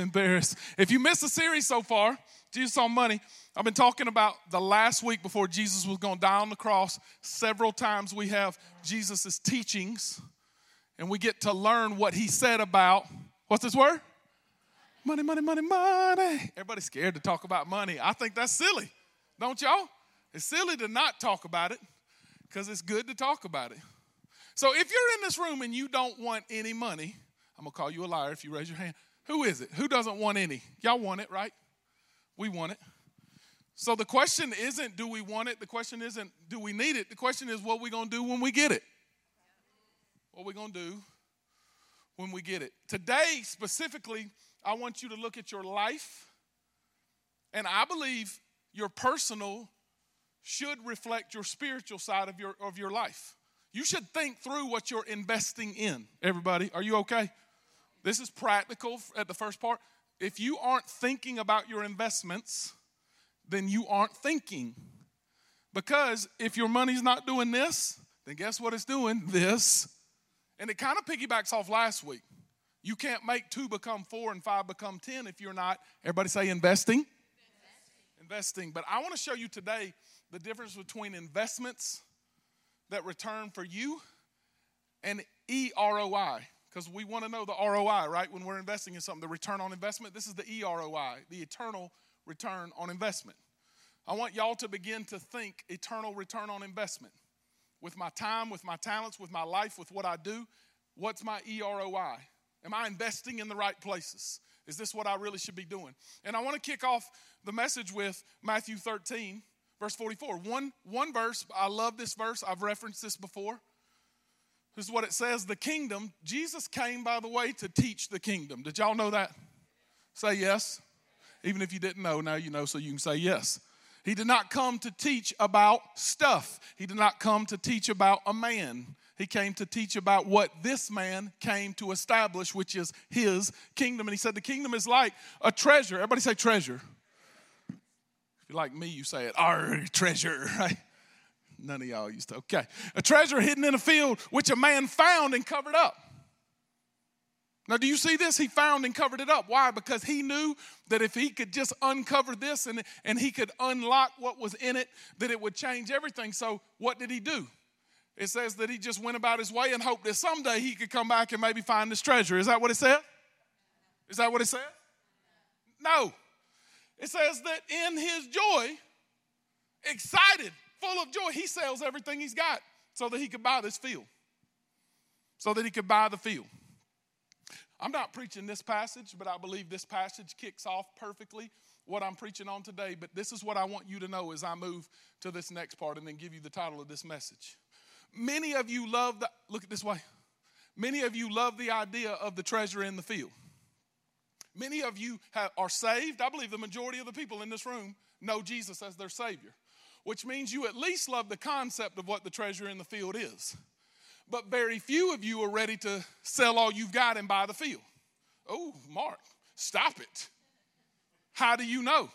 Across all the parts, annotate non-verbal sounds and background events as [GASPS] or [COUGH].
embarrassed. If you missed the series so far, Jesus on Money, I've been talking about the last week before Jesus was going to die on the cross. Several times we have Jesus' teachings, and we get to learn what he said about what's this word? Money, money, money, money. Everybody's scared to talk about money. I think that's silly, don't y'all? It's silly to not talk about it because it's good to talk about it. So if you're in this room and you don't want any money, I'm to call you a liar if you raise your hand. Who is it? Who doesn't want any? Y'all want it, right? We want it. So the question isn't do we want it? The question isn't do we need it? The question is what are we going to do when we get it? What are we going to do when we get it? Today, specifically, I want you to look at your life, and I believe your personal should reflect your spiritual side of your, of your life. You should think through what you're investing in. Everybody, are you okay? This is practical at the first part. If you aren't thinking about your investments, then you aren't thinking. Because if your money's not doing this, then guess what it's doing? [LAUGHS] This. And it kind of piggybacks off last week. You can't make two become four and five become ten if you're not, everybody say investing. Investing. investing. But I want to show you today the difference between investments that return for you and EROI. Because we want to know the ROI, right? When we're investing in something, the return on investment. This is the EROI, the eternal return on investment. I want y'all to begin to think eternal return on investment. With my time, with my talents, with my life, with what I do, what's my EROI? Am I investing in the right places? Is this what I really should be doing? And I want to kick off the message with Matthew 13, verse 44. One, one verse, I love this verse. I've referenced this before. This is what it says the kingdom. Jesus came, by the way, to teach the kingdom. Did y'all know that? Say yes. Even if you didn't know, now you know, so you can say yes. He did not come to teach about stuff, he did not come to teach about a man. He came to teach about what this man came to establish, which is his kingdom. And he said, The kingdom is like a treasure. Everybody say treasure. If you're like me, you say it, our treasure, [LAUGHS] right? None of y'all used to. Okay. A treasure hidden in a field, which a man found and covered up. Now, do you see this? He found and covered it up. Why? Because he knew that if he could just uncover this and, and he could unlock what was in it, that it would change everything. So, what did he do? It says that he just went about his way and hoped that someday he could come back and maybe find this treasure. Is that what it said? Is that what it said? No. It says that in his joy, excited, full of joy, he sells everything he's got so that he could buy this field. So that he could buy the field. I'm not preaching this passage, but I believe this passage kicks off perfectly what I'm preaching on today. But this is what I want you to know as I move to this next part and then give you the title of this message. Many of you love the, look at this way. Many of you love the idea of the treasure in the field. Many of you have, are saved. I believe the majority of the people in this room know Jesus as their Savior, which means you at least love the concept of what the treasure in the field is. But very few of you are ready to sell all you've got and buy the field. Oh, Mark, stop it. How do you know?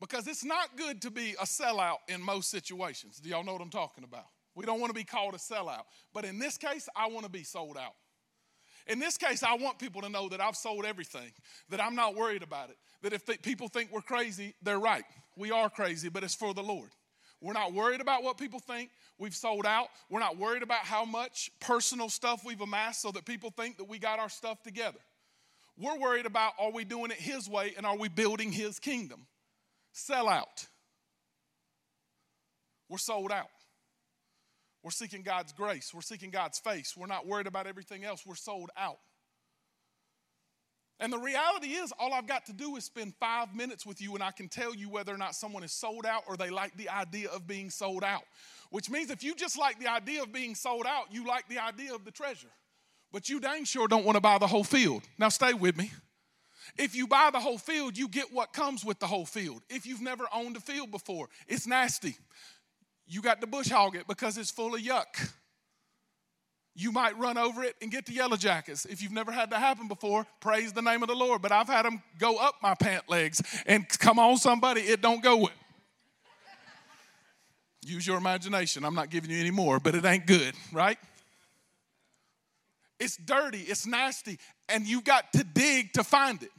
Because it's not good to be a sellout in most situations. Do y'all know what I'm talking about? We don't want to be called a sellout. But in this case, I want to be sold out. In this case, I want people to know that I've sold everything, that I'm not worried about it, that if th- people think we're crazy, they're right. We are crazy, but it's for the Lord. We're not worried about what people think. We've sold out. We're not worried about how much personal stuff we've amassed so that people think that we got our stuff together. We're worried about are we doing it His way and are we building His kingdom? Sell out. We're sold out. We're seeking God's grace. We're seeking God's face. We're not worried about everything else. We're sold out. And the reality is, all I've got to do is spend five minutes with you, and I can tell you whether or not someone is sold out or they like the idea of being sold out. Which means if you just like the idea of being sold out, you like the idea of the treasure. But you dang sure don't want to buy the whole field. Now, stay with me. If you buy the whole field, you get what comes with the whole field. If you've never owned a field before, it's nasty. You got to bush hog it because it's full of yuck. You might run over it and get the yellow jackets. If you've never had that happen before, praise the name of the Lord. But I've had them go up my pant legs, and come on, somebody, it don't go with. Use your imagination. I'm not giving you any more, but it ain't good, right? It's dirty, it's nasty, and you got to dig to find it.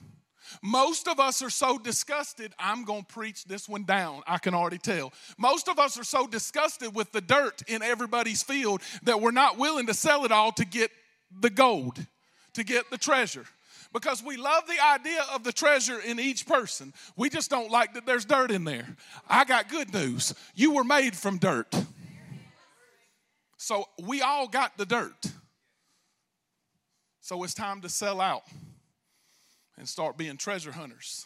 Most of us are so disgusted, I'm going to preach this one down. I can already tell. Most of us are so disgusted with the dirt in everybody's field that we're not willing to sell it all to get the gold, to get the treasure. Because we love the idea of the treasure in each person. We just don't like that there's dirt in there. I got good news. You were made from dirt. So we all got the dirt. So it's time to sell out and start being treasure hunters.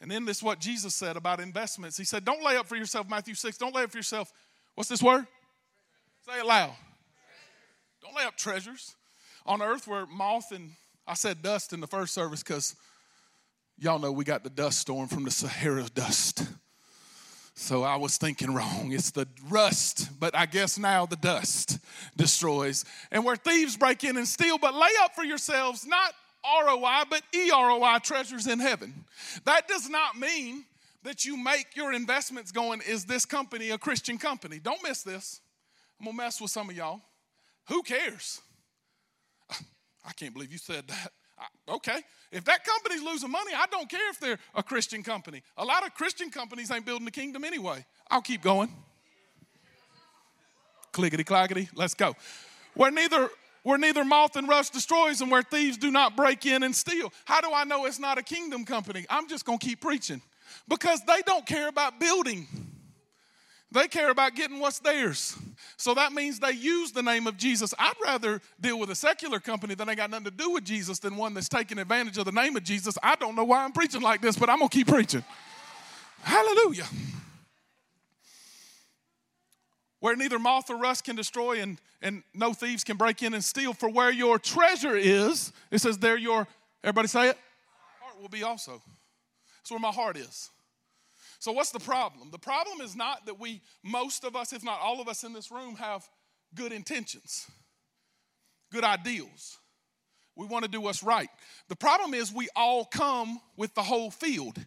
And then this is what Jesus said about investments. He said, Don't lay up for yourself, Matthew 6, don't lay up for yourself. What's this word? Say it loud. Don't lay up treasures on earth where moth and I said dust in the first service because y'all know we got the dust storm from the Sahara dust. So I was thinking wrong. It's the rust, but I guess now the dust destroys. And where thieves break in and steal, but lay up for yourselves not ROI, but EROI treasures in heaven. That does not mean that you make your investments going, is this company a Christian company? Don't miss this. I'm gonna mess with some of y'all. Who cares? [LAUGHS] I can't believe you said that. Okay, if that company's losing money, I don't care if they're a Christian company. A lot of Christian companies ain't building the kingdom anyway. I'll keep going. Clickety clackety, let's go. Where neither where neither moth and rust destroys and where thieves do not break in and steal. How do I know it's not a kingdom company? I'm just going to keep preaching because they don't care about building. They care about getting what's theirs. So that means they use the name of Jesus. I'd rather deal with a secular company that ain't got nothing to do with Jesus than one that's taking advantage of the name of Jesus. I don't know why I'm preaching like this, but I'm going to keep preaching. Hallelujah where neither moth or rust can destroy and, and no thieves can break in and steal. For where your treasure is, it says, there your, everybody say it? Heart will be also. That's where my heart is. So, what's the problem? The problem is not that we, most of us, if not all of us in this room, have good intentions, good ideals. We want to do what's right. The problem is we all come with the whole field.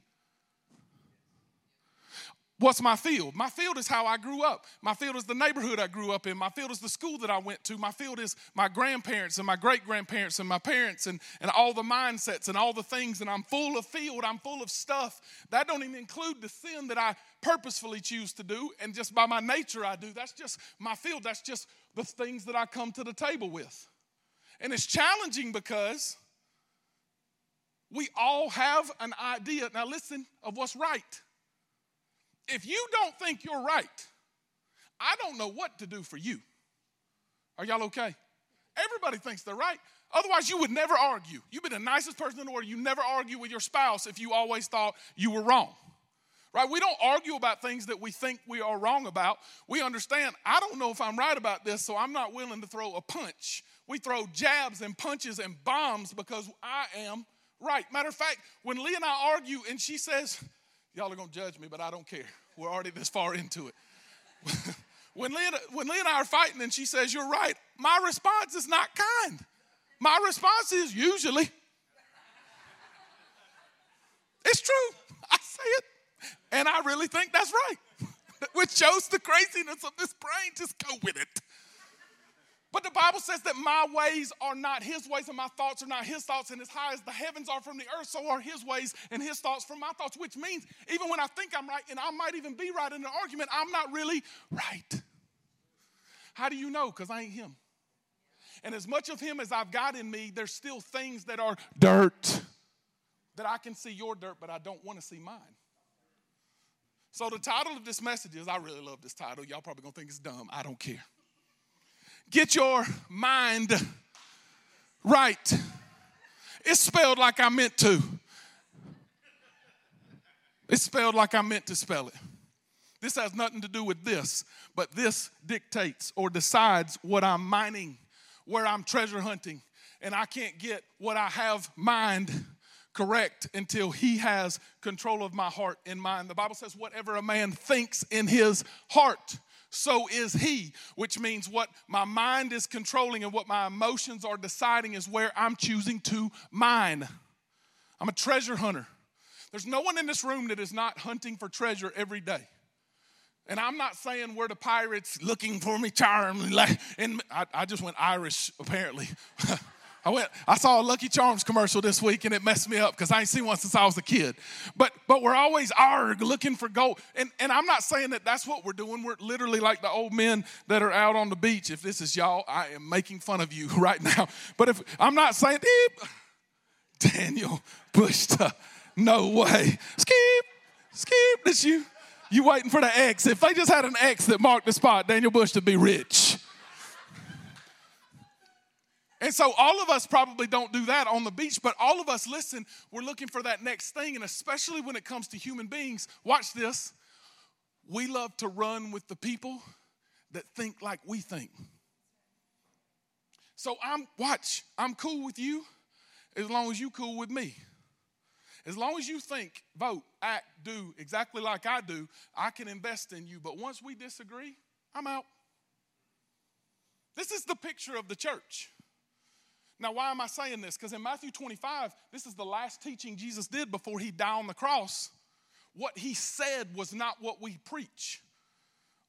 What's my field? My field is how I grew up. My field is the neighborhood I grew up in. My field is the school that I went to. My field is my grandparents and my great grandparents and my parents and, and all the mindsets and all the things. And I'm full of field. I'm full of stuff. That don't even include the sin that I purposefully choose to do. And just by my nature, I do. That's just my field. That's just the things that I come to the table with. And it's challenging because we all have an idea. Now, listen, of what's right. If you don't think you're right, I don't know what to do for you. Are y'all okay? Everybody thinks they're right. Otherwise, you would never argue. You'd be the nicest person in the world. You never argue with your spouse if you always thought you were wrong. Right? We don't argue about things that we think we are wrong about. We understand, I don't know if I'm right about this, so I'm not willing to throw a punch. We throw jabs and punches and bombs because I am right. Matter of fact, when Leah and I argue and she says, Y'all are going to judge me, but I don't care. [LAUGHS] We're already this far into it. [LAUGHS] when, Leah, when Leah and I are fighting and she says, You're right, my response is not kind. My response is usually, [LAUGHS] It's true. I say it. And I really think that's right. Which shows the craziness of this brain. Just go with it. But the Bible says that my ways are not his ways and my thoughts are not his thoughts. And as high as the heavens are from the earth, so are his ways and his thoughts from my thoughts, which means even when I think I'm right and I might even be right in an argument, I'm not really right. How do you know? Because I ain't him. And as much of him as I've got in me, there's still things that are dirt that I can see your dirt, but I don't want to see mine. So the title of this message is I really love this title. Y'all probably gonna think it's dumb. I don't care. Get your mind right. It's spelled like I meant to. It's spelled like I meant to spell it. This has nothing to do with this, but this dictates or decides what I'm mining, where I'm treasure hunting. And I can't get what I have mined correct until he has control of my heart and mind. The Bible says, whatever a man thinks in his heart, so is he, which means what my mind is controlling and what my emotions are deciding is where I'm choosing to mine. I'm a treasure hunter. There's no one in this room that is not hunting for treasure every day. And I'm not saying we're the pirates looking for me charm. And I, I just went Irish, apparently. [LAUGHS] I went, I saw a Lucky Charms commercial this week and it messed me up because I ain't seen one since I was a kid. But but we're always arg looking for gold. And and I'm not saying that that's what we're doing. We're literally like the old men that are out on the beach. If this is y'all, I am making fun of you [LAUGHS] right now. But if I'm not saying Daniel Bush, no way. Skip, skip, that's you. You waiting for the X. If they just had an X that marked the spot, Daniel Bush to be rich. And so all of us probably don't do that on the beach, but all of us, listen, we're looking for that next thing. And especially when it comes to human beings, watch this. We love to run with the people that think like we think. So I'm, watch, I'm cool with you as long as you cool with me. As long as you think, vote, act, do exactly like I do, I can invest in you. But once we disagree, I'm out. This is the picture of the church. Now, why am I saying this? Because in Matthew 25, this is the last teaching Jesus did before he died on the cross. What he said was not what we preach.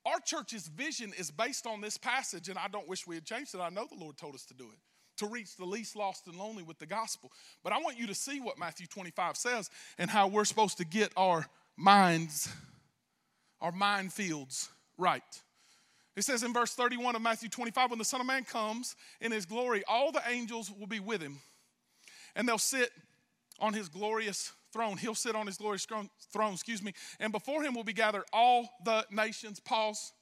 Our church's vision is based on this passage, and I don't wish we had changed it. I know the Lord told us to do it to reach the least lost and lonely with the gospel. But I want you to see what Matthew 25 says and how we're supposed to get our minds, our mind fields right. It says in verse 31 of Matthew 25 when the Son of Man comes in his glory, all the angels will be with him, and they'll sit on his glorious throne. He'll sit on his glorious throne, excuse me, and before him will be gathered all the nations. Pause.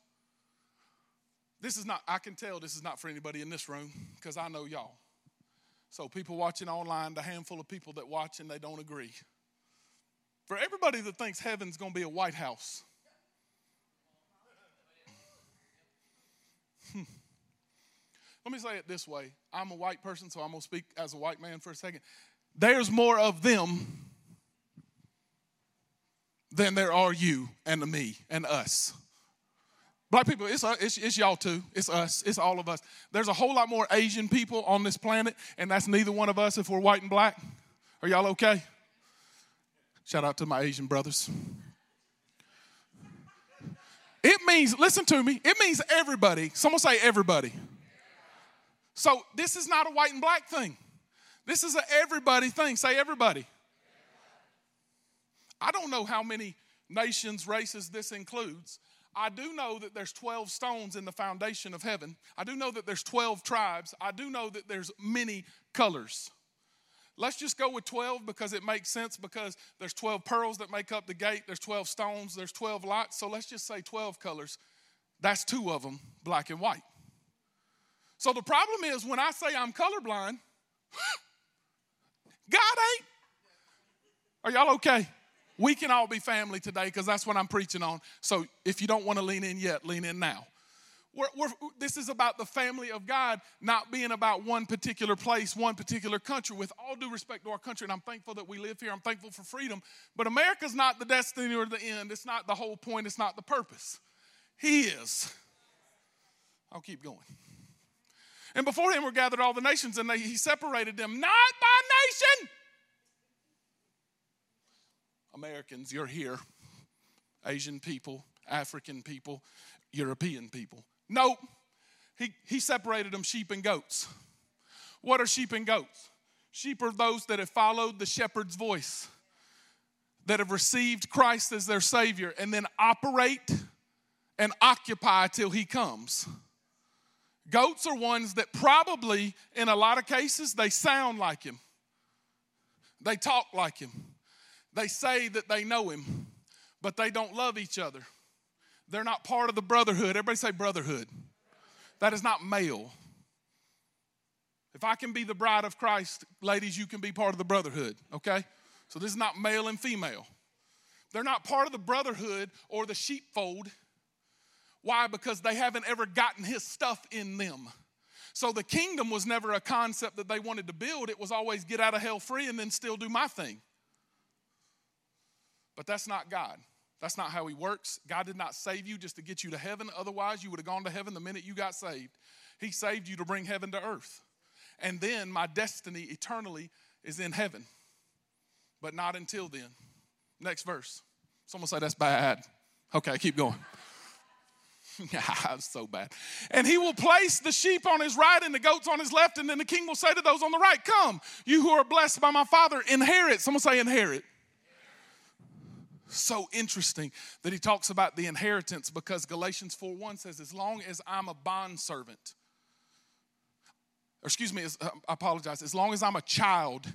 This is not, I can tell this is not for anybody in this room because I know y'all. So, people watching online, the handful of people that watch and they don't agree. For everybody that thinks heaven's going to be a White House, hmm. let me say it this way I'm a white person, so I'm going to speak as a white man for a second. There's more of them than there are you and me and us. Black people, it's, it's, it's y'all too. It's us. It's all of us. There's a whole lot more Asian people on this planet, and that's neither one of us if we're white and black. Are y'all okay? Shout out to my Asian brothers. It means, listen to me, it means everybody. Someone say everybody. So this is not a white and black thing. This is an everybody thing. Say everybody. I don't know how many nations, races this includes. I do know that there's 12 stones in the foundation of heaven. I do know that there's 12 tribes. I do know that there's many colors. Let's just go with 12 because it makes sense because there's 12 pearls that make up the gate, there's 12 stones, there's 12 lights. So let's just say 12 colors. That's two of them, black and white. So the problem is when I say I'm colorblind, [GASPS] God ain't. Are y'all okay? We can all be family today because that's what I'm preaching on. So if you don't want to lean in yet, lean in now. We're, we're, this is about the family of God, not being about one particular place, one particular country. With all due respect to our country, and I'm thankful that we live here, I'm thankful for freedom, but America's not the destiny or the end. It's not the whole point, it's not the purpose. He is. I'll keep going. And before him were gathered all the nations, and they, he separated them not by nation Americans, you're here. Asian people, African people, European people. Nope. He, he separated them sheep and goats. What are sheep and goats? Sheep are those that have followed the shepherd's voice, that have received Christ as their Savior, and then operate and occupy till He comes. Goats are ones that probably, in a lot of cases, they sound like Him, they talk like Him they say that they know him, but they don't love each other. They're not part of the brotherhood. Everybody say brotherhood. That is not male. If I can be the bride of Christ, ladies, you can be part of the brotherhood, okay? So this is not male and female. They're not part of the brotherhood or the sheepfold. Why? Because they haven't ever gotten his stuff in them. So the kingdom was never a concept that they wanted to build. It was always get out of hell free and then still do my thing. But that's not God. That's not how He works. God did not save you just to get you to heaven. Otherwise, you would have gone to heaven the minute you got saved. He saved you to bring heaven to earth. And then my destiny eternally is in heaven. But not until then. Next verse. Someone say that's bad. Okay, keep going. [LAUGHS] Yeah, it's so bad. And he will place the sheep on his right and the goats on his left, and then the king will say to those on the right, Come, you who are blessed by my father, inherit. Someone say, Inherit. So interesting that he talks about the inheritance because Galatians 4 1 says, As long as I'm a bondservant, or excuse me, I apologize, as long as I'm a child,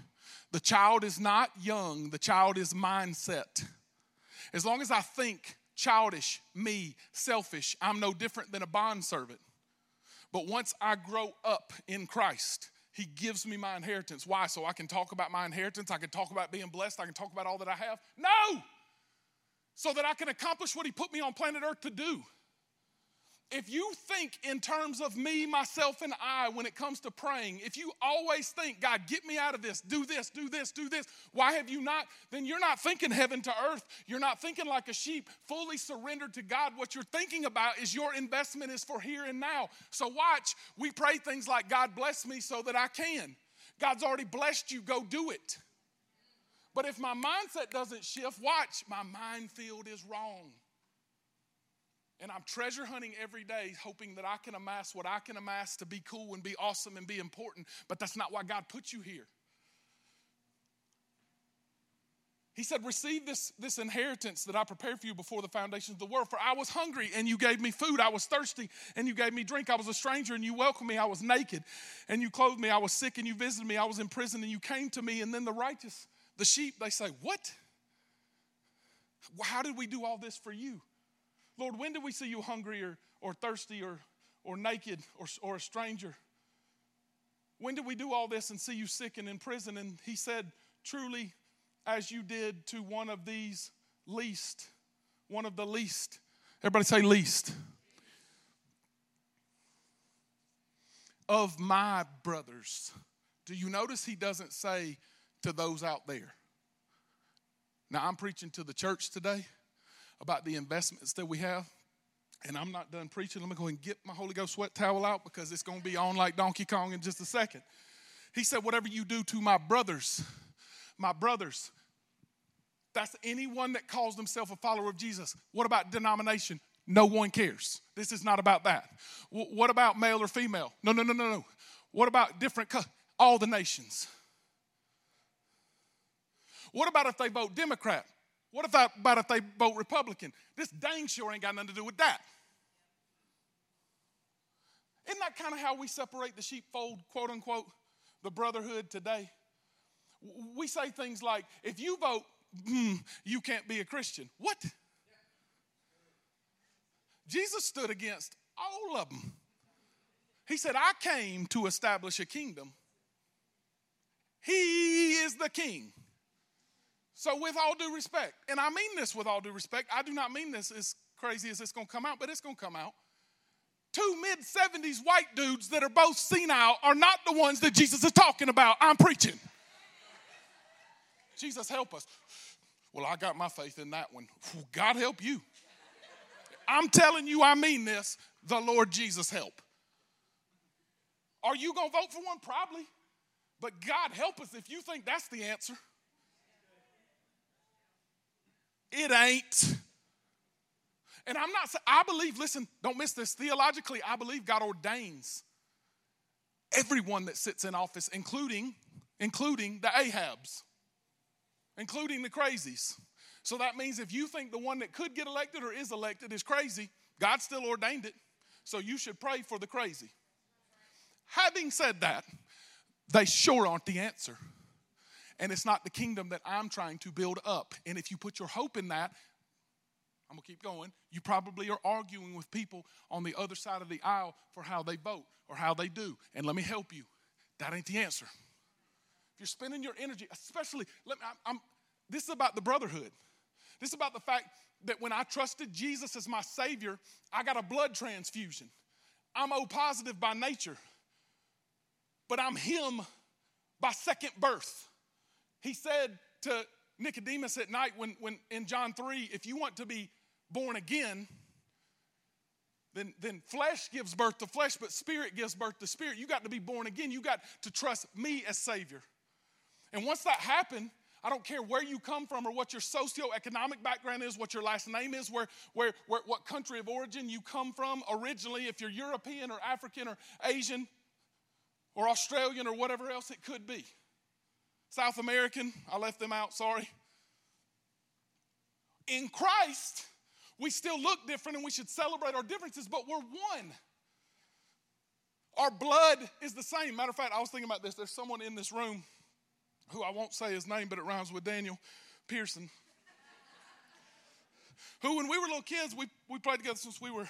the child is not young, the child is mindset. As long as I think childish, me, selfish, I'm no different than a bondservant. But once I grow up in Christ, He gives me my inheritance. Why? So I can talk about my inheritance, I can talk about being blessed, I can talk about all that I have? No! So that I can accomplish what He put me on planet Earth to do if you think in terms of me, myself, and I when it comes to praying, if you always think, God, get me out of this, do this, do this, do this, why have you not? Then you're not thinking heaven to earth. You're not thinking like a sheep, fully surrendered to God. What you're thinking about is your investment is for here and now. So watch, we pray things like, God, bless me so that I can. God's already blessed you, go do it. But if my mindset doesn't shift, watch, my mind field is wrong. And I'm treasure hunting every day, hoping that I can amass what I can amass to be cool and be awesome and be important. But that's not why God put you here. He said, Receive this, this inheritance that I prepared for you before the foundations of the world. For I was hungry and you gave me food. I was thirsty and you gave me drink. I was a stranger and you welcomed me. I was naked and you clothed me. I was sick and you visited me. I was in prison and you came to me. And then the righteous, the sheep, they say, What? How did we do all this for you? Lord, when did we see you hungry or, or thirsty or, or naked or, or a stranger? When did we do all this and see you sick and in prison? And he said, Truly, as you did to one of these least, one of the least. Everybody say least. Of my brothers. Do you notice he doesn't say to those out there? Now, I'm preaching to the church today about the investments that we have. And I'm not done preaching. Let me go and get my Holy Ghost sweat towel out because it's going to be on like Donkey Kong in just a second. He said, Whatever you do to my brothers, my brothers, that's anyone that calls themselves a follower of Jesus. What about denomination? No one cares. This is not about that. W- what about male or female? No, no, no, no, no. What about different? Co- all the nations. What about if they vote Democrat? What if about if they vote Republican? This dang sure ain't got nothing to do with that. Isn't that kind of how we separate the sheepfold, quote unquote, the brotherhood today? We say things like, if you vote, mm, you can't be a Christian. What? Jesus stood against all of them. He said, I came to establish a kingdom. He is the king. So, with all due respect, and I mean this with all due respect, I do not mean this as crazy as it's gonna come out, but it's gonna come out. Two mid 70s white dudes that are both senile are not the ones that Jesus is talking about. I'm preaching. Jesus, help us. Well, I got my faith in that one. God help you. I'm telling you, I mean this. The Lord Jesus help. Are you going to vote for one? Probably. But God help us if you think that's the answer. It ain't. And I'm not, I believe, listen, don't miss this. Theologically, I believe God ordains everyone that sits in office, including, including the Ahabs, including the crazies. So that means if you think the one that could get elected or is elected is crazy, God still ordained it. So you should pray for the crazy. Having said that, they sure aren't the answer. And it's not the kingdom that I'm trying to build up. And if you put your hope in that, I'm gonna keep going. You probably are arguing with people on the other side of the aisle for how they vote or how they do. And let me help you. That ain't the answer. If you're spending your energy, especially, let me, I'm, I'm, this is about the brotherhood. This is about the fact that when I trusted Jesus as my Savior, I got a blood transfusion. I'm O positive by nature, but I'm Him by second birth. He said to Nicodemus at night when, when in John 3, if you want to be born again, then, then flesh gives birth to flesh, but spirit gives birth to spirit. You got to be born again. You got to trust me as Savior. And once that happened, I don't care where you come from or what your socioeconomic background is, what your last name is, where, where, where, what country of origin you come from originally, if you're European or African or Asian or Australian or whatever else it could be. South American, I left them out, sorry. In Christ, we still look different and we should celebrate our differences, but we're one. Our blood is the same. Matter of fact, I was thinking about this. There's someone in this room who I won't say his name, but it rhymes with Daniel Pearson. [LAUGHS] who, when we were little kids, we, we played together since we were,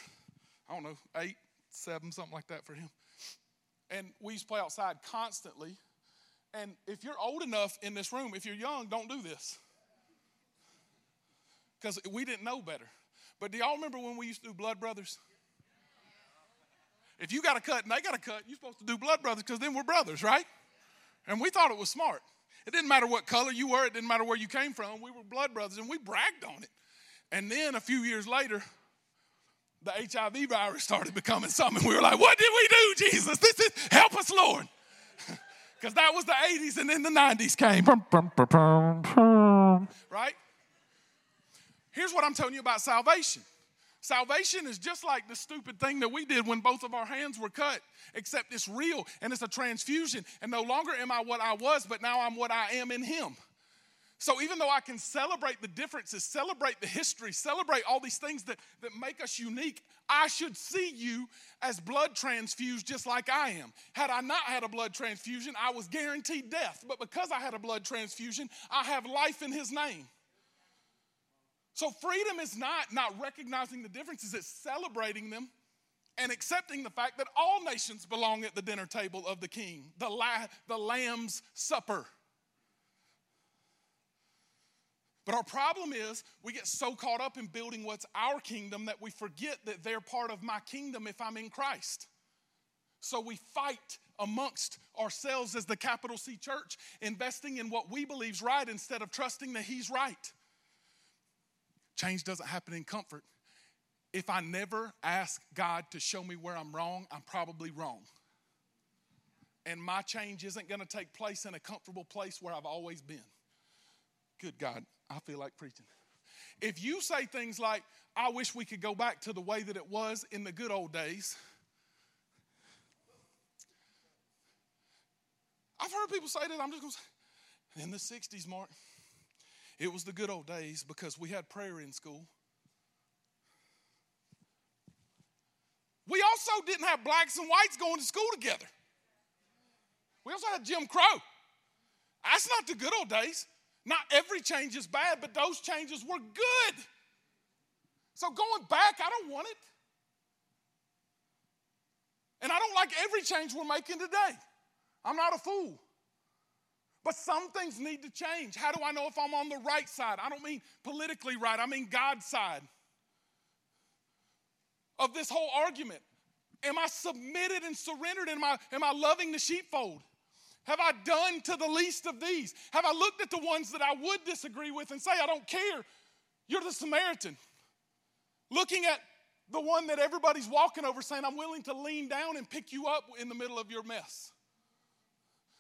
I don't know, eight, seven, something like that for him. And we used to play outside constantly. And if you're old enough in this room, if you're young, don't do this. Because we didn't know better. But do y'all remember when we used to do Blood Brothers? If you got a cut and they got a cut, you're supposed to do Blood Brothers because then we're brothers, right? And we thought it was smart. It didn't matter what color you were, it didn't matter where you came from. We were blood brothers and we bragged on it. And then a few years later, the HIV virus started becoming something. We were like, what did we do, Jesus? This is help us, Lord. [LAUGHS] Because that was the 80s and then the 90s came. Right? Here's what I'm telling you about salvation Salvation is just like the stupid thing that we did when both of our hands were cut, except it's real and it's a transfusion. And no longer am I what I was, but now I'm what I am in Him. So even though I can celebrate the differences, celebrate the history, celebrate all these things that, that make us unique, I should see you as blood transfused just like I am. Had I not had a blood transfusion, I was guaranteed death. But because I had a blood transfusion, I have life in His name. So freedom is not not recognizing the differences, it's celebrating them and accepting the fact that all nations belong at the dinner table of the king, the, la- the lamb's supper. But our problem is we get so caught up in building what's our kingdom that we forget that they're part of my kingdom if I'm in Christ. So we fight amongst ourselves as the capital C church, investing in what we believe is right instead of trusting that He's right. Change doesn't happen in comfort. If I never ask God to show me where I'm wrong, I'm probably wrong. And my change isn't going to take place in a comfortable place where I've always been. Good God, I feel like preaching. If you say things like, I wish we could go back to the way that it was in the good old days, I've heard people say that. I'm just going to say, in the 60s, Mark. It was the good old days because we had prayer in school. We also didn't have blacks and whites going to school together. We also had Jim Crow. That's not the good old days. Not every change is bad, but those changes were good. So going back, I don't want it. And I don't like every change we're making today. I'm not a fool. But some things need to change. How do I know if I'm on the right side? I don't mean politically right, I mean God's side of this whole argument. Am I submitted and surrendered? Am I, am I loving the sheepfold? Have I done to the least of these? Have I looked at the ones that I would disagree with and say, I don't care? You're the Samaritan. Looking at the one that everybody's walking over saying, I'm willing to lean down and pick you up in the middle of your mess.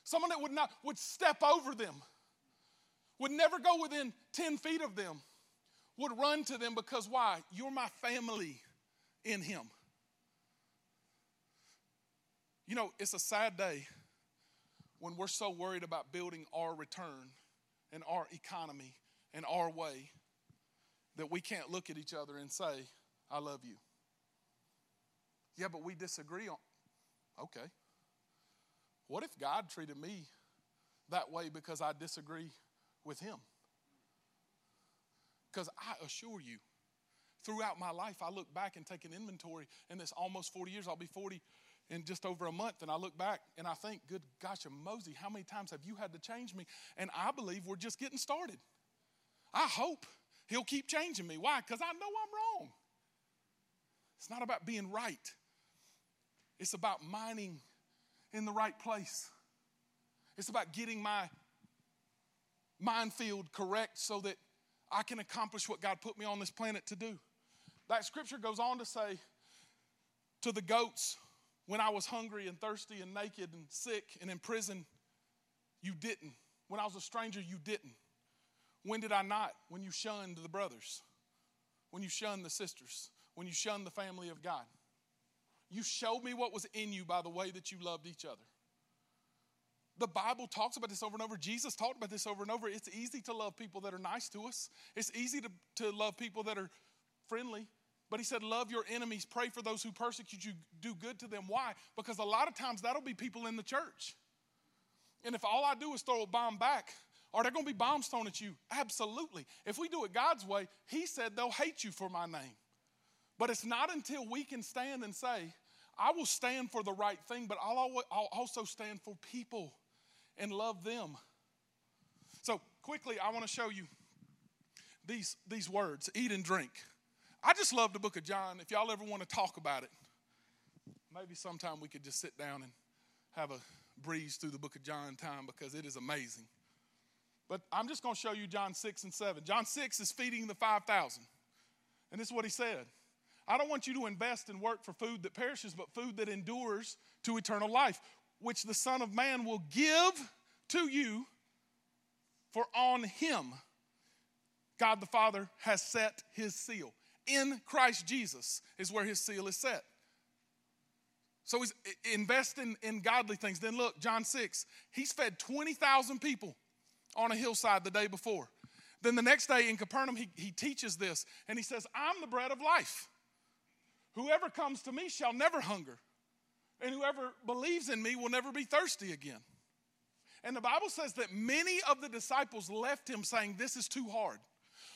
Someone that would not would step over them, would never go within 10 feet of them, would run to them because why? You're my family in him. You know, it's a sad day when we're so worried about building our return and our economy and our way that we can't look at each other and say, I love you. Yeah, but we disagree on. Okay. What if God treated me that way because I disagree with Him? Because I assure you, throughout my life, I look back and take an inventory, and this almost 40 years, I'll be 40 in just over a month, and I look back and I think, good gosh, Mosey, how many times have you had to change me? And I believe we're just getting started. I hope He'll keep changing me. Why? Because I know I'm wrong. It's not about being right, it's about mining in the right place. It's about getting my minefield correct so that I can accomplish what God put me on this planet to do. That scripture goes on to say to the goats, when I was hungry and thirsty and naked and sick and in prison, you didn't. When I was a stranger, you didn't. When did I not? When you shunned the brothers, when you shunned the sisters, when you shunned the family of God. You showed me what was in you by the way that you loved each other. The Bible talks about this over and over. Jesus talked about this over and over. It's easy to love people that are nice to us, it's easy to, to love people that are friendly. But he said, Love your enemies, pray for those who persecute you, do good to them. Why? Because a lot of times that'll be people in the church. And if all I do is throw a bomb back, are there going to be bombs thrown at you? Absolutely. If we do it God's way, He said they'll hate you for my name. But it's not until we can stand and say, I will stand for the right thing, but I'll, also stand for people and love them. So, quickly, I want to show you these, these words eat and drink. I just love the book of John. If y'all ever want to talk about it, maybe sometime we could just sit down and have a breeze through the book of John time because it is amazing. But I'm just going to show you John 6 and 7. John 6 is feeding the 5,000. And this is what he said I don't want you to invest and work for food that perishes, but food that endures to eternal life, which the Son of Man will give to you, for on him God the Father has set his seal. In Christ Jesus is where his seal is set. So he's investing in godly things. Then look, John 6, he's fed 20,000 people on a hillside the day before. Then the next day in Capernaum, he, he teaches this and he says, I'm the bread of life. Whoever comes to me shall never hunger, and whoever believes in me will never be thirsty again. And the Bible says that many of the disciples left him saying, This is too hard.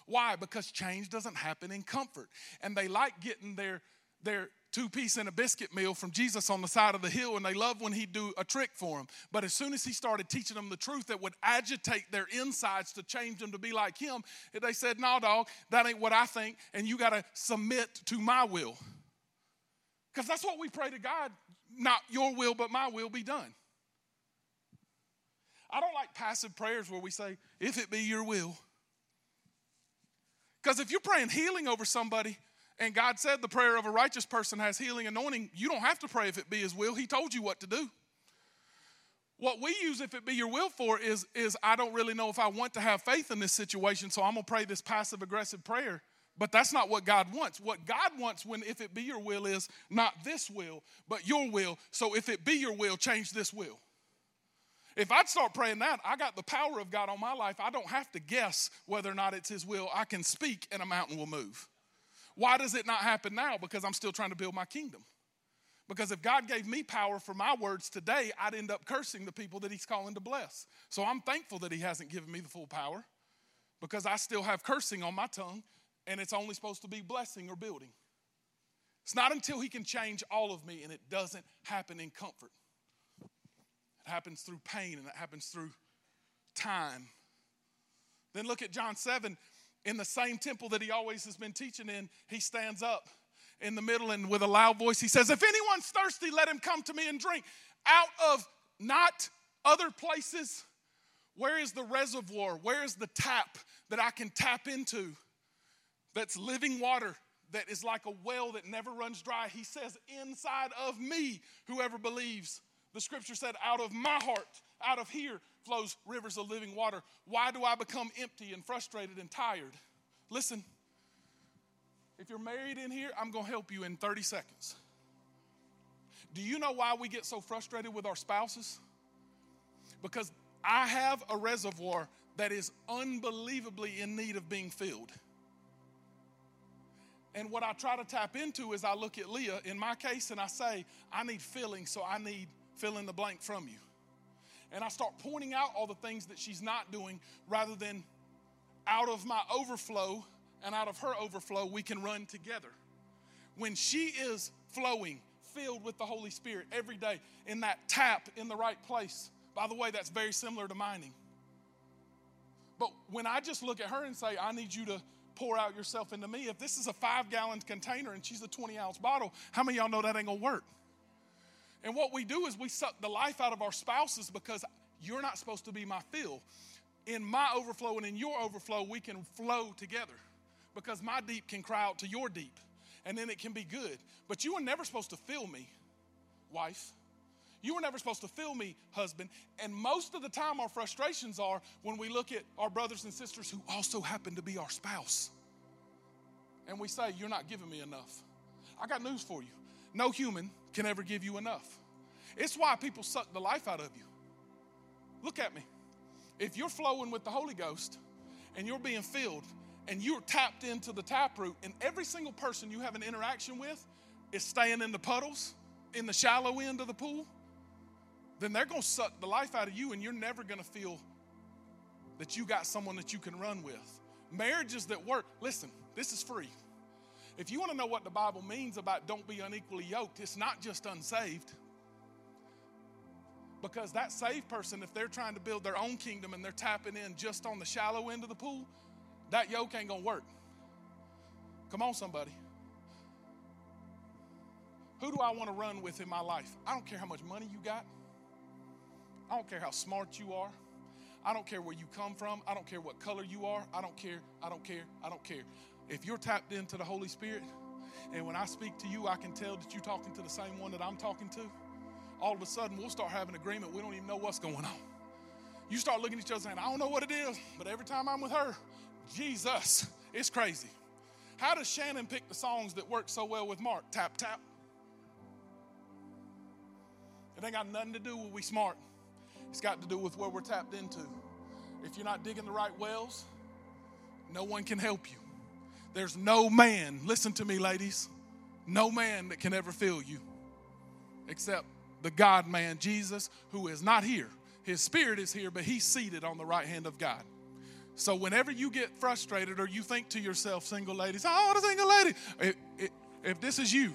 Why? Because change doesn't happen in comfort. And they like getting their, their two piece and a biscuit meal from Jesus on the side of the hill, and they love when he'd do a trick for them. But as soon as he started teaching them the truth that would agitate their insides to change them to be like him, they said, No, dog, that ain't what I think, and you got to submit to my will. Because that's what we pray to God not your will, but my will be done. I don't like passive prayers where we say, If it be your will. Because if you're praying healing over somebody, and God said the prayer of a righteous person has healing anointing, you don't have to pray if it be His will. He told you what to do. What we use if it be your will for is, is I don't really know if I want to have faith in this situation, so I'm gonna pray this passive aggressive prayer. But that's not what God wants. What God wants when if it be your will is not this will, but your will. So if it be your will, change this will. If I'd start praying that, I got the power of God on my life. I don't have to guess whether or not it's His will. I can speak and a mountain will move. Why does it not happen now? Because I'm still trying to build my kingdom. Because if God gave me power for my words today, I'd end up cursing the people that He's calling to bless. So I'm thankful that He hasn't given me the full power because I still have cursing on my tongue and it's only supposed to be blessing or building. It's not until He can change all of me, and it doesn't happen in comfort. Happens through pain and it happens through time. Then look at John 7 in the same temple that he always has been teaching in, he stands up in the middle and with a loud voice, he says, If anyone's thirsty, let him come to me and drink. Out of not other places, where is the reservoir? Where is the tap that I can tap into that's living water that is like a well that never runs dry? He says, Inside of me, whoever believes. The scripture said, Out of my heart, out of here flows rivers of living water. Why do I become empty and frustrated and tired? Listen, if you're married in here, I'm going to help you in 30 seconds. Do you know why we get so frustrated with our spouses? Because I have a reservoir that is unbelievably in need of being filled. And what I try to tap into is I look at Leah in my case and I say, I need filling, so I need fill in the blank from you and I start pointing out all the things that she's not doing rather than out of my overflow and out of her overflow, we can run together. When she is flowing, filled with the Holy Spirit every day in that tap in the right place, by the way, that's very similar to mining. But when I just look at her and say, I need you to pour out yourself into me, if this is a five gallon container and she's a 20 ounce bottle, how many y'all know that ain't gonna work? And what we do is we suck the life out of our spouses because you're not supposed to be my fill. In my overflow and in your overflow, we can flow together because my deep can cry out to your deep and then it can be good. But you were never supposed to fill me, wife. You were never supposed to fill me, husband. And most of the time, our frustrations are when we look at our brothers and sisters who also happen to be our spouse. And we say, You're not giving me enough. I got news for you no human can ever give you enough. It's why people suck the life out of you. Look at me. If you're flowing with the Holy Ghost and you're being filled and you're tapped into the taproot, and every single person you have an interaction with is staying in the puddles, in the shallow end of the pool, then they're going to suck the life out of you, and you're never going to feel that you got someone that you can run with. Marriages that work, listen, this is free. If you want to know what the Bible means about don't be unequally yoked, it's not just unsaved. Because that saved person, if they're trying to build their own kingdom and they're tapping in just on the shallow end of the pool, that yoke ain't gonna work. Come on, somebody. Who do I want to run with in my life? I don't care how much money you got. I don't care how smart you are. I don't care where you come from. I don't care what color you are. I don't care. I don't care. I don't care. If you're tapped into the Holy Spirit, and when I speak to you, I can tell that you're talking to the same one that I'm talking to, all of a sudden we'll start having agreement. We don't even know what's going on. You start looking at each other saying, I don't know what it is, but every time I'm with her, Jesus, it's crazy. How does Shannon pick the songs that work so well with Mark? Tap, tap. It ain't got nothing to do with we smart. It's got to do with where we're tapped into. If you're not digging the right wells, no one can help you. There's no man, listen to me, ladies, no man that can ever fill you except the God man, Jesus, who is not here. His spirit is here, but he's seated on the right hand of God. So whenever you get frustrated or you think to yourself, single ladies, oh, the single lady, if, if this is you,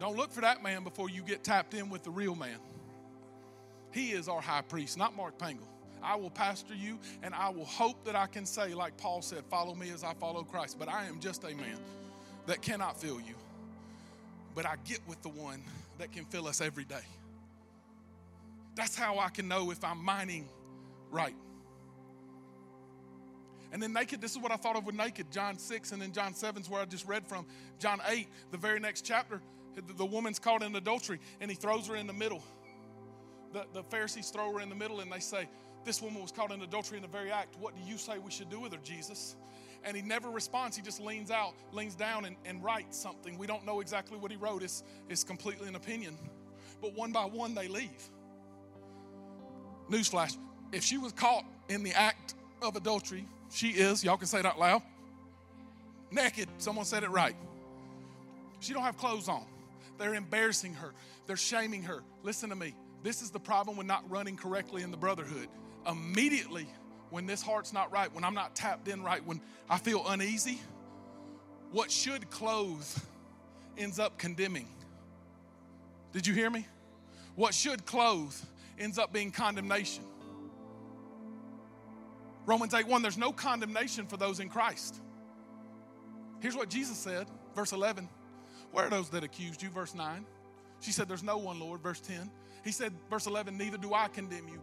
don't look for that man before you get tapped in with the real man. He is our high priest, not Mark Pangle. I will pastor you, and I will hope that I can say, like Paul said, follow me as I follow Christ. But I am just a man that cannot fill you. But I get with the one that can fill us every day. That's how I can know if I'm mining right. And then naked, this is what I thought of with naked. John 6 and then John 7 is where I just read from. John 8, the very next chapter, the woman's caught in adultery and he throws her in the middle. The, the Pharisees throw her in the middle and they say, this woman was caught in adultery in the very act. What do you say we should do with her, Jesus? And he never responds. He just leans out, leans down, and, and writes something. We don't know exactly what he wrote. It's, it's completely an opinion. But one by one, they leave. Newsflash if she was caught in the act of adultery, she is, y'all can say it out loud, naked. Someone said it right. She don't have clothes on. They're embarrassing her. They're shaming her. Listen to me. This is the problem with not running correctly in the brotherhood immediately when this heart's not right, when I'm not tapped in right, when I feel uneasy, what should clothe ends up condemning. Did you hear me? What should clothe ends up being condemnation. Romans 8 1, there's no condemnation for those in Christ. Here's what Jesus said, verse 11. Where are those that accused you? Verse 9. She said, There's no one, Lord. Verse 10. He said, verse 11, Neither do I condemn you.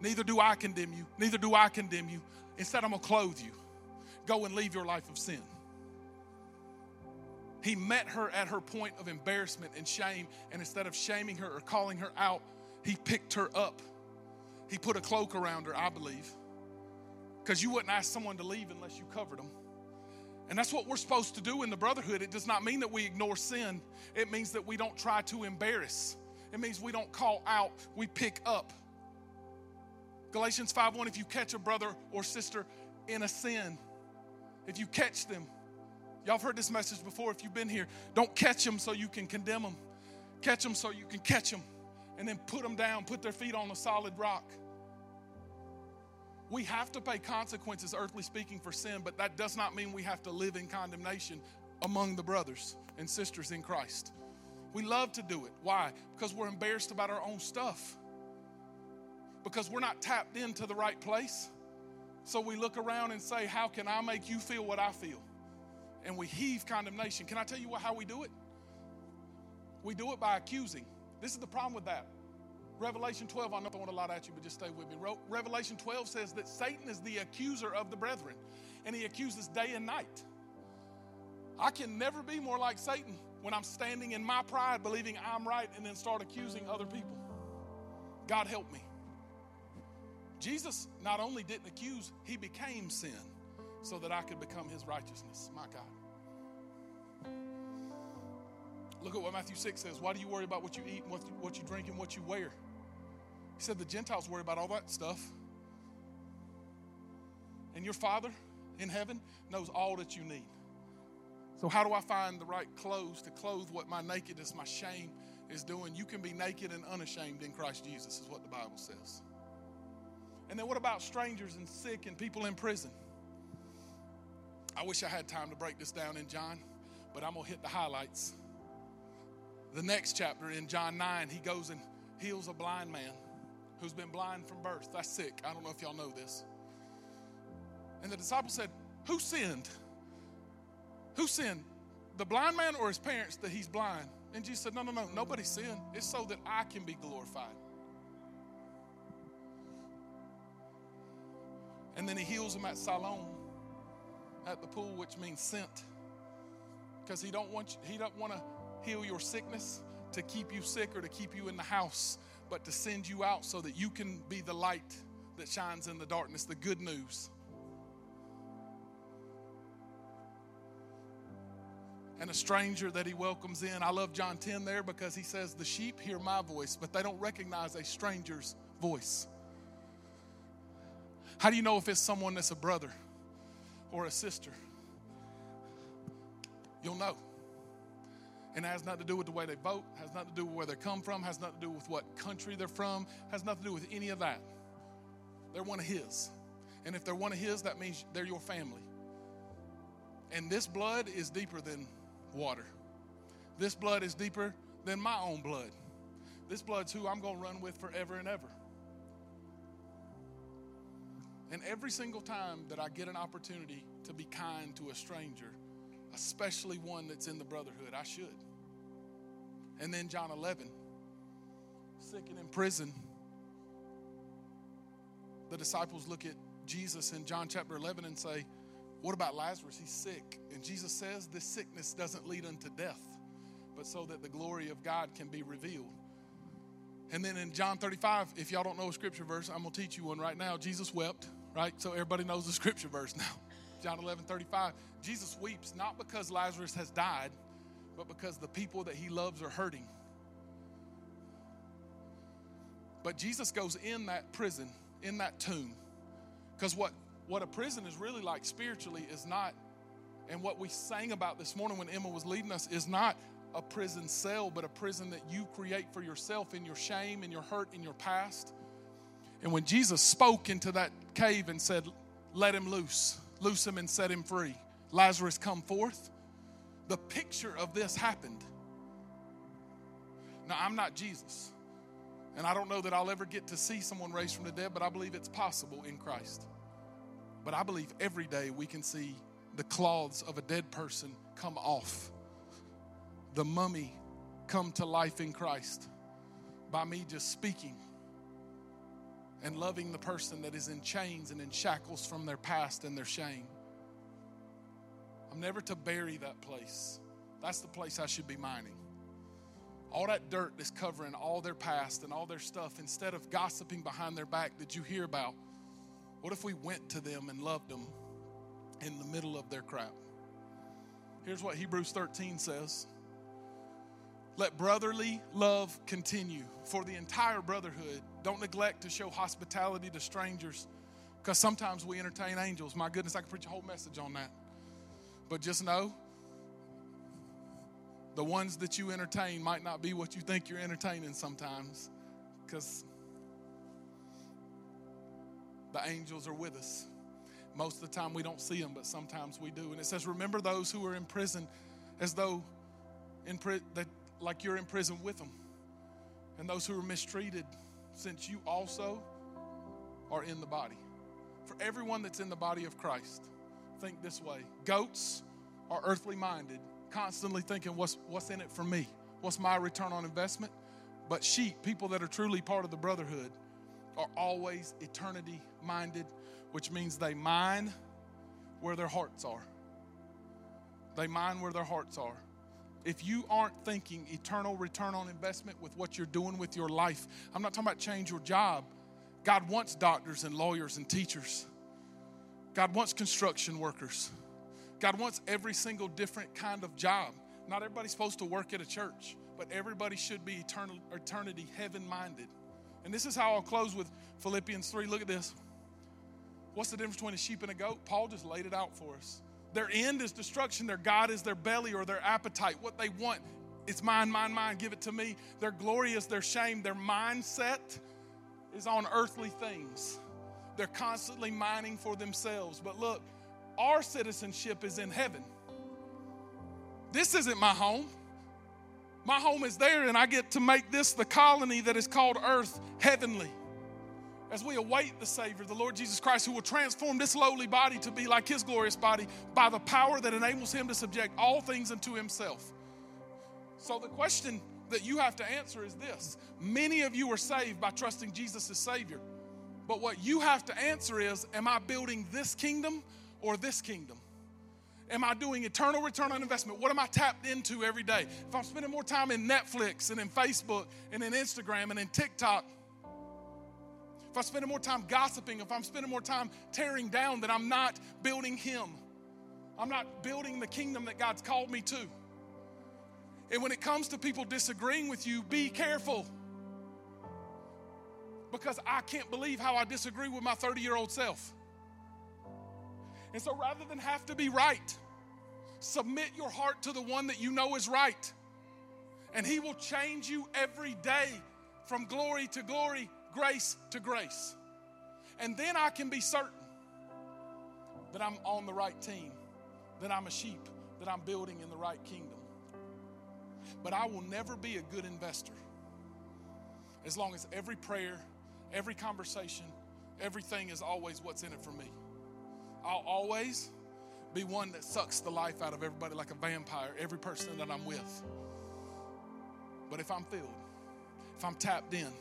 Neither do I condemn you. Neither do I condemn you. Instead, I'm going to clothe you. Go and leave your life of sin. He met her at her point of embarrassment and shame, and instead of shaming her or calling her out, he picked her up. He put a cloak around her, I believe. Because you wouldn't ask someone to leave unless you covered them. And that's what we're supposed to do in the brotherhood. It does not mean that we ignore sin, it means that we don't try to embarrass. It means we don't call out, we pick up. Galatians 5:1 if you catch a brother or sister in a sin, if you catch them, y'all have heard this message before if you've been here, don't catch them so you can condemn them. Catch them so you can catch them and then put them down, put their feet on a solid rock. We have to pay consequences, earthly speaking, for sin, but that does not mean we have to live in condemnation among the brothers and sisters in Christ. We love to do it. Why? Because we're embarrassed about our own stuff because we're not tapped into the right place. So we look around and say, How can I make you feel what I feel? And we heave condemnation. Can I tell you how we do it? We do it by accusing. This is the problem with that. Revelation 12, I know I want a lot at you, but just stay with me. Revelation 12 says that Satan is the accuser of the brethren, and he accuses day and night. I can never be more like Satan when I'm standing in my pride, believing I'm right, and then start accusing other people. God help me. Jesus not only didn't accuse, he became sin so that I could become his righteousness. My God. Look at what Matthew 6 says. Why do you worry about what you eat and what you, what you drink and what you wear? He said the Gentiles worry about all that stuff. And your Father in heaven knows all that you need. So, how do I find the right clothes to clothe what my nakedness, my shame is doing? You can be naked and unashamed in Christ Jesus, is what the Bible says. And then, what about strangers and sick and people in prison? I wish I had time to break this down in John, but I'm going to hit the highlights. The next chapter in John 9, he goes and heals a blind man who's been blind from birth. That's sick. I don't know if y'all know this. And the disciples said, Who sinned? Who sinned? The blind man or his parents that he's blind? And Jesus said, No, no, no, nobody sinned. It's so that I can be glorified. And then he heals him at Siloam, at the pool, which means sent. Because he don't want you, he don't want to heal your sickness to keep you sick or to keep you in the house, but to send you out so that you can be the light that shines in the darkness, the good news. and a stranger that he welcomes in. I love John 10 there because he says, The sheep hear my voice, but they don't recognize a stranger's voice. How do you know if it's someone that's a brother or a sister? You'll know. And it has nothing to do with the way they vote, has nothing to do with where they come from, has nothing to do with what country they're from, has nothing to do with any of that. They're one of his. And if they're one of his, that means they're your family. And this blood is deeper than water. This blood is deeper than my own blood. This blood's who I'm going to run with forever and ever. And every single time that I get an opportunity to be kind to a stranger, especially one that's in the brotherhood, I should. And then John 11, sick and in prison, the disciples look at Jesus in John chapter 11 and say, what about Lazarus? He's sick. And Jesus says this sickness doesn't lead unto death, but so that the glory of God can be revealed. And then in John 35, if y'all don't know a scripture verse, I'm going to teach you one right now. Jesus wept, right? So everybody knows the scripture verse now. [LAUGHS] John 11, 35. Jesus weeps not because Lazarus has died, but because the people that he loves are hurting. But Jesus goes in that prison, in that tomb. Because what what a prison is really like spiritually is not, and what we sang about this morning when Emma was leading us is not a prison cell, but a prison that you create for yourself in your shame, in your hurt, in your past. And when Jesus spoke into that cave and said, Let him loose, loose him and set him free, Lazarus come forth, the picture of this happened. Now, I'm not Jesus. And I don't know that I'll ever get to see someone raised from the dead, but I believe it's possible in Christ. But I believe every day we can see the cloths of a dead person come off, the mummy come to life in Christ by me just speaking and loving the person that is in chains and in shackles from their past and their shame. I'm never to bury that place. That's the place I should be mining. All that dirt is covering all their past and all their stuff. Instead of gossiping behind their back, did you hear about? What if we went to them and loved them in the middle of their crap? Here's what Hebrews 13 says Let brotherly love continue for the entire brotherhood. Don't neglect to show hospitality to strangers because sometimes we entertain angels. My goodness, I could preach a whole message on that. But just know the ones that you entertain might not be what you think you're entertaining sometimes because the angels are with us. Most of the time we don't see them, but sometimes we do. And it says, Remember those who are in prison as though in that, like you're in prison with them. And those who are mistreated, since you also are in the body. For everyone that's in the body of Christ, think this way goats are earthly minded, constantly thinking, what's, what's in it for me? What's my return on investment? But sheep, people that are truly part of the brotherhood, are always eternity minded, which means they mine where their hearts are. They mine where their hearts are. If you aren't thinking eternal return on investment with what you're doing with your life, I'm not talking about change your job. God wants doctors and lawyers and teachers. God wants construction workers. God wants every single different kind of job. Not everybody's supposed to work at a church, but everybody should be eternal, eternity heaven minded. And this is how I'll close with Philippians 3. Look at this. What's the difference between a sheep and a goat? Paul just laid it out for us. Their end is destruction, their God is their belly or their appetite. What they want, it's mine, mine, mine, give it to me. Their glory is their shame. Their mindset is on earthly things. They're constantly mining for themselves. But look, our citizenship is in heaven. This isn't my home. My home is there, and I get to make this the colony that is called earth heavenly. As we await the Savior, the Lord Jesus Christ, who will transform this lowly body to be like His glorious body by the power that enables Him to subject all things unto Himself. So, the question that you have to answer is this Many of you are saved by trusting Jesus as Savior. But what you have to answer is Am I building this kingdom or this kingdom? Am I doing eternal return on investment? What am I tapped into every day? If I'm spending more time in Netflix and in Facebook and in Instagram and in TikTok, if I'm spending more time gossiping, if I'm spending more time tearing down, then I'm not building Him. I'm not building the kingdom that God's called me to. And when it comes to people disagreeing with you, be careful. Because I can't believe how I disagree with my 30 year old self. And so rather than have to be right, submit your heart to the one that you know is right. And he will change you every day from glory to glory, grace to grace. And then I can be certain that I'm on the right team, that I'm a sheep, that I'm building in the right kingdom. But I will never be a good investor as long as every prayer, every conversation, everything is always what's in it for me. I'll always be one that sucks the life out of everybody like a vampire, every person that I'm with. But if I'm filled, if I'm tapped in,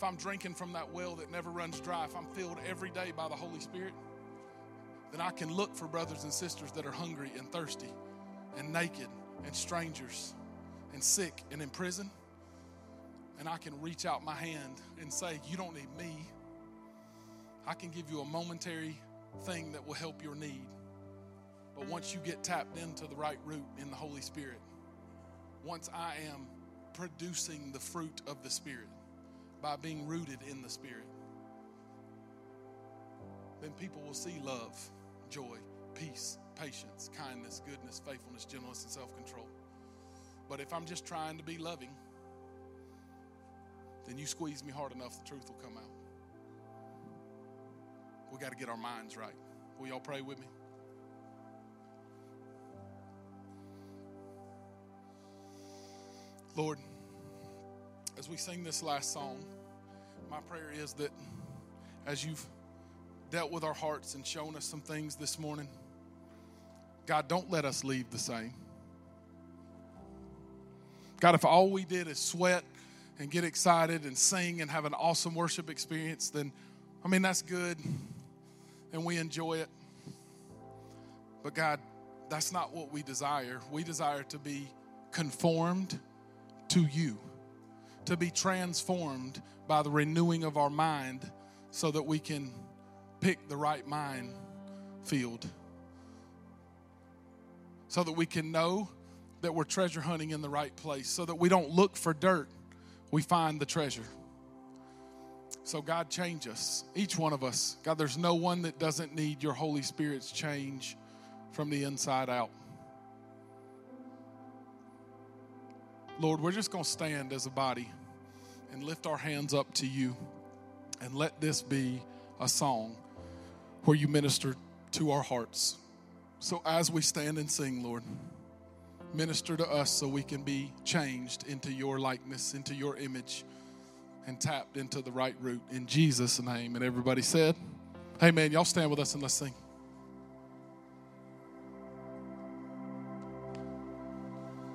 if I'm drinking from that well that never runs dry, if I'm filled every day by the Holy Spirit, then I can look for brothers and sisters that are hungry and thirsty and naked and strangers and sick and in prison. And I can reach out my hand and say, You don't need me. I can give you a momentary thing that will help your need. But once you get tapped into the right root in the Holy Spirit, once I am producing the fruit of the Spirit by being rooted in the Spirit, then people will see love, joy, peace, patience, kindness, goodness, faithfulness, gentleness, and self control. But if I'm just trying to be loving, then you squeeze me hard enough, the truth will come out. We got to get our minds right. Will y'all pray with me? Lord, as we sing this last song, my prayer is that as you've dealt with our hearts and shown us some things this morning, God, don't let us leave the same. God, if all we did is sweat and get excited and sing and have an awesome worship experience, then, I mean, that's good and we enjoy it. But God, that's not what we desire. We desire to be conformed to you, to be transformed by the renewing of our mind so that we can pick the right mind field. So that we can know that we're treasure hunting in the right place, so that we don't look for dirt, we find the treasure. So, God, change us, each one of us. God, there's no one that doesn't need your Holy Spirit's change from the inside out. Lord, we're just going to stand as a body and lift our hands up to you and let this be a song where you minister to our hearts. So, as we stand and sing, Lord, minister to us so we can be changed into your likeness, into your image and tapped into the right root in Jesus' name. And everybody said, Hey, man, y'all stand with us and let's sing.